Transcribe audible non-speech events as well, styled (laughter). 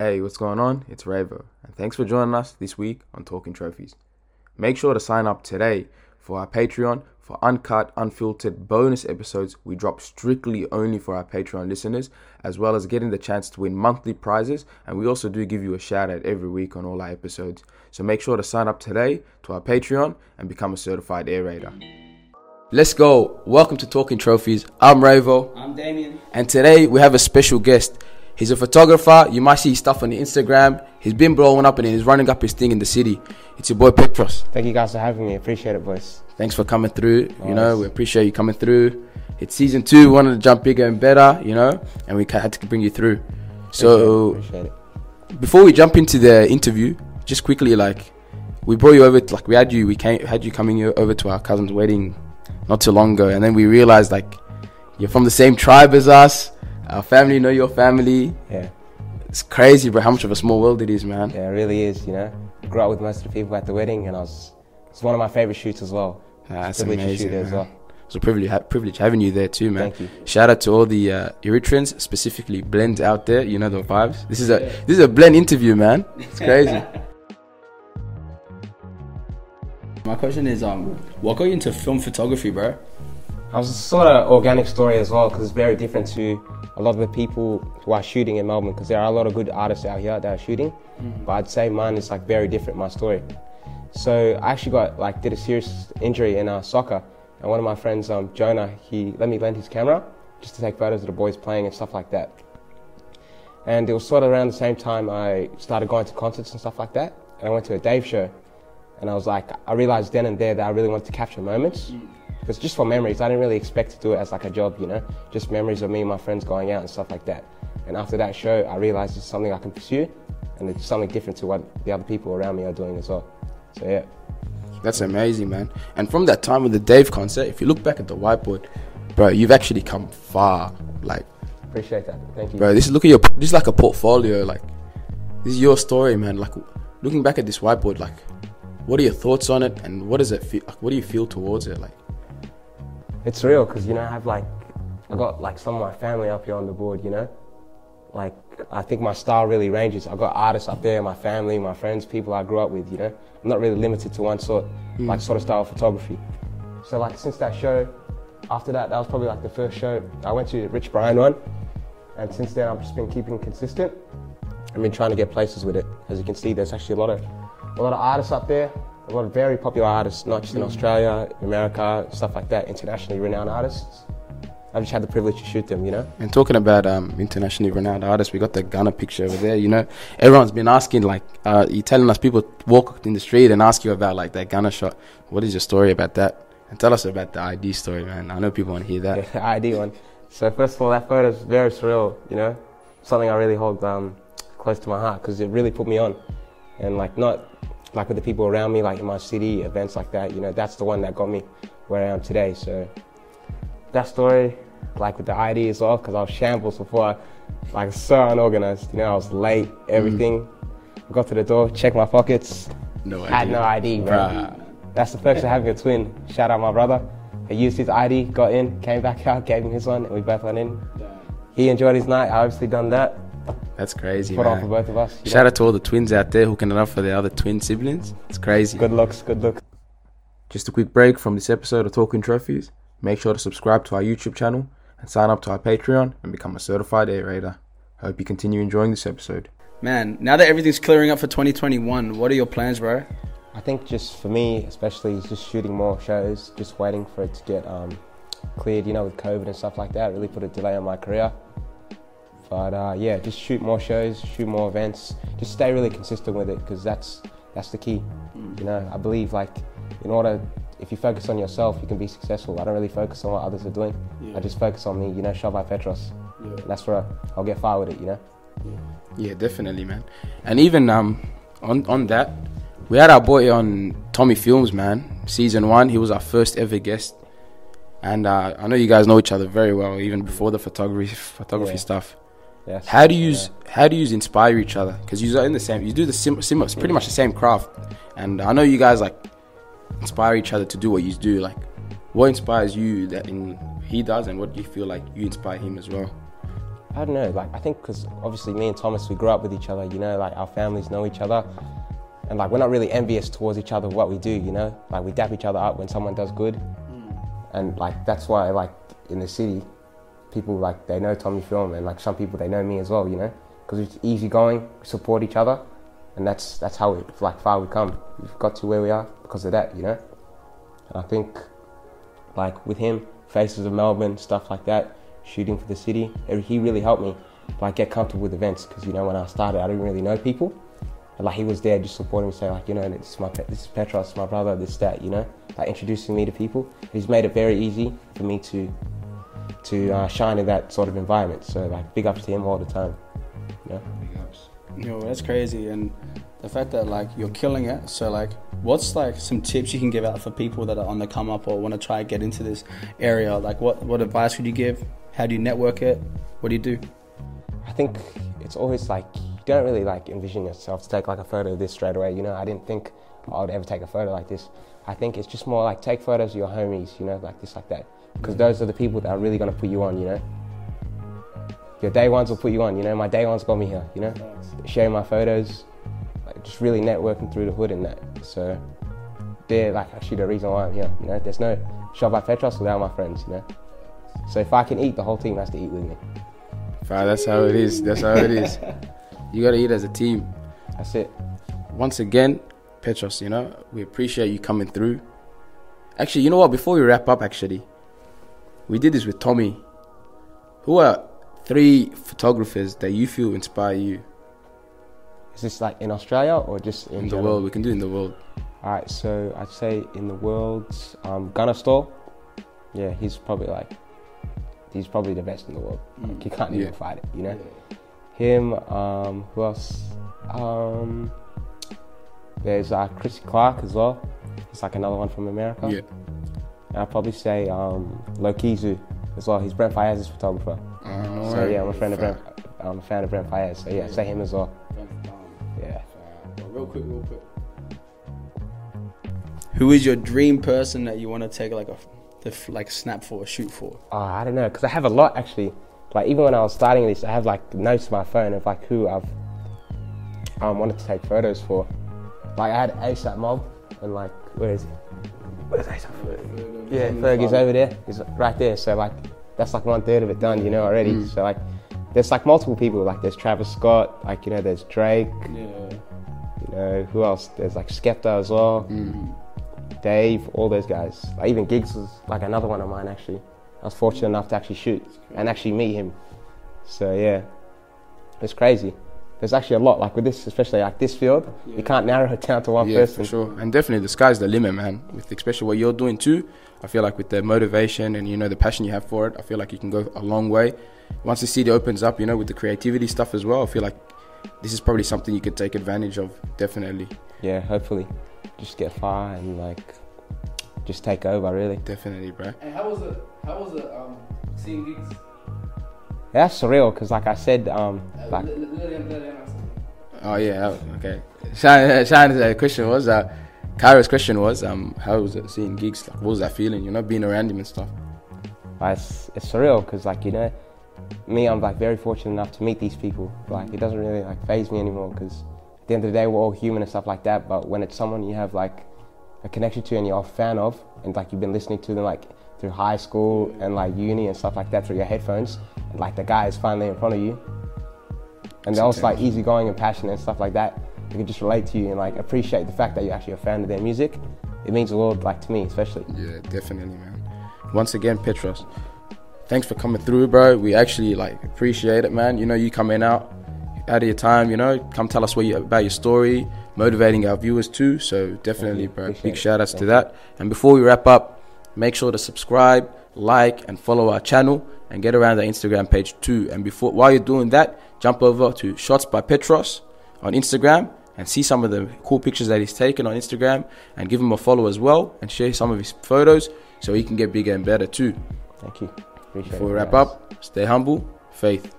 Hey, what's going on? It's Ravo, and thanks for joining us this week on Talking Trophies. Make sure to sign up today for our Patreon for uncut, unfiltered bonus episodes we drop strictly only for our Patreon listeners, as well as getting the chance to win monthly prizes. And we also do give you a shout out every week on all our episodes. So make sure to sign up today to our Patreon and become a certified air raider. Let's go. Welcome to Talking Trophies. I'm Ravo. I'm Damien. And today we have a special guest. He's a photographer. You might see his stuff on the Instagram. He's been blowing up and he's running up his thing in the city. It's your boy Petros. Thank you guys for having me. Appreciate it, boys. Thanks for coming through. You know, we appreciate you coming through. It's season two. We wanted to jump bigger and better, you know, and we had to bring you through. So Appreciate it. Appreciate it. before we jump into the interview, just quickly, like we brought you over. To, like we had you, we came had you coming over to our cousin's wedding not too long ago, and then we realized like you're from the same tribe as us. Our family know your family. Yeah, It's crazy, bro. How much of a small world it is, man. yeah, it really is. You know, grew up with most of the people at the wedding, and I was it's one of my favorite shoots as well. Ah, that's amazing. shoot as well. It's a privilege, ha- privilege having you there too, man. Thank you. Shout out to all the uh, Eritreans, specifically blends out there. You know the vibes. This is a this is a blend interview, man. It's crazy. (laughs) My question is, um, what got you into film photography, bro? I was sort of organic story as well because it's very different to a lot of the people who are shooting in Melbourne because there are a lot of good artists out here that are shooting, but I'd say mine is like very different. My story. So I actually got like did a serious injury in uh, soccer, and one of my friends, um, Jonah, he let me lend his camera just to take photos of the boys playing and stuff like that. And it was sort of around the same time I started going to concerts and stuff like that. And I went to a Dave show, and I was like, I realized then and there that I really wanted to capture moments. Because just for memories, I didn't really expect to do it as like a job, you know, just memories of me and my friends going out and stuff like that. And after that show, I realized it's something I can pursue, and it's something different to what the other people around me are doing as well. So yeah, That's amazing, man. And from that time with the Dave concert, if you look back at the whiteboard, bro, you've actually come far. Like, appreciate that. Thank you. bro, this is look at your this is like a portfolio. Like, this is your story, man. Like, looking back at this whiteboard, like, what are your thoughts on it, and what does it feel? Like, what do you feel towards it? Like, It's real because you know I have like I got like some of my family up here on the board, you know. Like I think my style really ranges. I got artists up there, my family, my friends, people I grew up with, you know. I'm not really limited to one sort hmm. like sort of style of photography. So like since that show, after that, that was probably like the first show I went to Rich Brian one, and since then I've just been keeping consistent. I've been trying to get places with it. As you can see, there's actually a lot of a lot of artists up there, a lot of very popular artists, not just in Australia, America, stuff like that, internationally renowned artists. I've just had the privilege to shoot them, you know. And talking about um, internationally renowned artists, we got the Gunner picture over there. You know, everyone's been asking, like, uh, you telling us people walk in the street and ask you about like that Gunner shot. What is your story about that? And tell us about the ID story, man. I know people want to hear that. (laughs) Yeah, the ID one. So first of all, that photo is very surreal, you know, something I really hold um, close to my heart because it really put me on, and like not like with the people around me, like in my city, events like that, you know, that's the one that got me where I am today. So that story, like with the ID as well, because I was shambles before, I, like so unorganized, you know, I was late, everything. Got to the door, checked my pockets, No had no ID, bro. That's the perks of having a twin. Shout out my brother. He used his ID, got in, came back (laughs) out, gave him his one, and we both went in. He enjoyed his night. I obviously done that. That's crazy, Put on for man. both of us. Shout know. out to all the twins out there hooking it up for their other twin siblings. It's crazy. Good looks, good looks. Just a quick break from this episode of Talking Trophies. Make sure to subscribe to our YouTube channel and sign up to our Patreon and become a certified air raider. Hope you continue enjoying this episode. Man, now that everything's clearing up for 2021, what are your plans, bro? I think just for me, especially, just shooting more shows, just waiting for it to get um, cleared, you know, with COVID and stuff like that. Really put a delay on my career. But uh, yeah, just shoot more shows, shoot more events, just stay really consistent with it because that's that's the key. You know, I believe like in order, if you focus on yourself, you can be successful. I don't really focus on what others are doing. I just focus on me. You know, by Petros. And that's where I'll get far with it. You know. Yeah, definitely, man. And even um, on on that, we had our boy on Tommy Films, man. Season one, he was our first ever guest, and uh, I know you guys know each other very well, even before the photography photography Yeah. stuff. Yes. How do you use how do you inspire each other? Because you are in the same, you do the sim, sim, it's pretty much the same craft, and I know you guys like inspire each other to do what you do. Like, what inspires you that in he does, and what do you feel like you inspire him as well? I don't know. Like I think because obviously me and Thomas we grew up with each other. You know, like our families know each other, and like we're not really envious towards each other what we do. You know, like we dap each other up when someone does good, mm. and like that's why like in the city, people like they know Tommy Film, and like some people they know me as well. You know, because it's easygoing, support each other, and that's that's how we, like far we come. We've got to where we are because of that. You know, and I think like with him, Faces of Melbourne, stuff like that, shooting for the city. He really helped me like get comfortable with events because you know when I started, I didn't really know people. And like he was there just supporting me, saying like you know this is my this is Petros, my brother, this that you know, like introducing me to people. He's made it very easy for me to to uh, shine in that sort of environment. So like big ups to him all the time. You know? Yo, that's crazy, and the fact that like you're killing it. So like, what's like some tips you can give out for people that are on the come up or want to try and get into this area? Like, what what advice would you give? How do you network it? What do you do? I think it's always like you don't really like envision yourself to take like a photo of this straight away. You know, I didn't think I would ever take a photo like this. I think it's just more like take photos of your homies, you know, like this, like that, because those are the people that are really gonna put you on. You know, your day ones will put you on. You know, my day ones got me here. You know, sharing my photos, like just really networking through the hood and that. So they're like actually the reason why I'm here. You know, there's no Shots by Petros without my friends. You know, so if I can eat, the whole team has to eat with me. Fam, that's how it is. That's how it is. You gotta eat as a team. That's it. Once again, Petros, you know, we appreciate you coming through. Actually, you know what? Before we wrap up, actually, we did this with Tommy. Who are three photographers that you feel inspire you Is this like in Australia or just in, in the general? world? We can do it in the world. All right, so I'd say in the world, um, Gunner Stahl. Yeah, he's probably like, he's probably the best in the world. Like, you can't even fight it, you know. Him. Um, who else? Um, there's uh, Chris Clark as well. He's like another one from America. Yeah. And I'd probably say um, Lokizu as well. He's Brent Faiyaz's photographer. Uh, So yeah, I'm a friend of Brent. I'm a fan of Brent Fayez. So yeah, say him as well. Yeah. Real quick, real quick. Who is your dream person that you want to take like a the like snap for or shoot for? Oh, I don't know, because I have a lot actually. Like even when I was starting this, I have like notes on my phone of like who I've um, wanted to take photos for. Like I had ASAP Mob, and like where is he? ASAP? Yeah, Fergie's over there. He's right there. So like that's like one third of it done, you know already. So like there's like multiple people. Like there's Travis Scott. Like you know there's Drake. Yeah. You know who else? There's like Skepta as well. Dave, all those guys. Like even Giggs was like another one of mine actually. I was fortunate enough to actually shoot and actually meet him. So yeah, it's crazy. There's actually a lot like with this, especially like this field. You can't narrow it down to one Yeah, person. for sure. And definitely the sky's the limit, man. With especially what you're doing too. I feel like with the motivation and you know the passion you have for it, I feel like you can go a long way. Once the city opens up, you know, with the creativity stuff as well, I feel like this is probably something you could take advantage of. Definitely, Yeah, hopefully, just get far and like just take over. Really, definitely, bro. And how was it? How was it? Um, seeing Giggs. That's surreal because like I said, um, like. Oh yeah, okay. Shine, Shine's uh, question was, uh, Kyra's question was, um, how was it seeing Giggs? Like, what was that feeling? You know, being around him and stuff. It's, it's surreal because like you know me i'm like very fortunate enough to meet these people like it doesn't really like phase me anymore because at the end of the day we're all human and stuff like that but when it's someone you have like a connection to and you're a fan of and like you've been listening to them like through high school and like uni and stuff like that through your headphones and like the guy is finally in front of you and they're also like easygoing and passionate and stuff like that they can just relate to you and like appreciate the fact that you're actually a fan of their music it means a lot like to me especially Yeah, definitely, man. Once again, Petros, thanks for coming through, bro. We actually like appreciate it, man. You know, you coming out out of your time. You know, come tell us what you about your story, motivating our viewers too. So definitely, bro. Appreciate Big shout outs to that. And before we wrap up, make sure to subscribe, like, and follow our channel, and get around the Instagram page too. And before while you're doing that, jump over to Shots by Petros on Instagram and see some of the cool pictures that he's taken on Instagram and give him a follow as well and share some of his photos so he can get bigger and better too. thank you appreciate Before we wrap guys. up, stay humble, faith.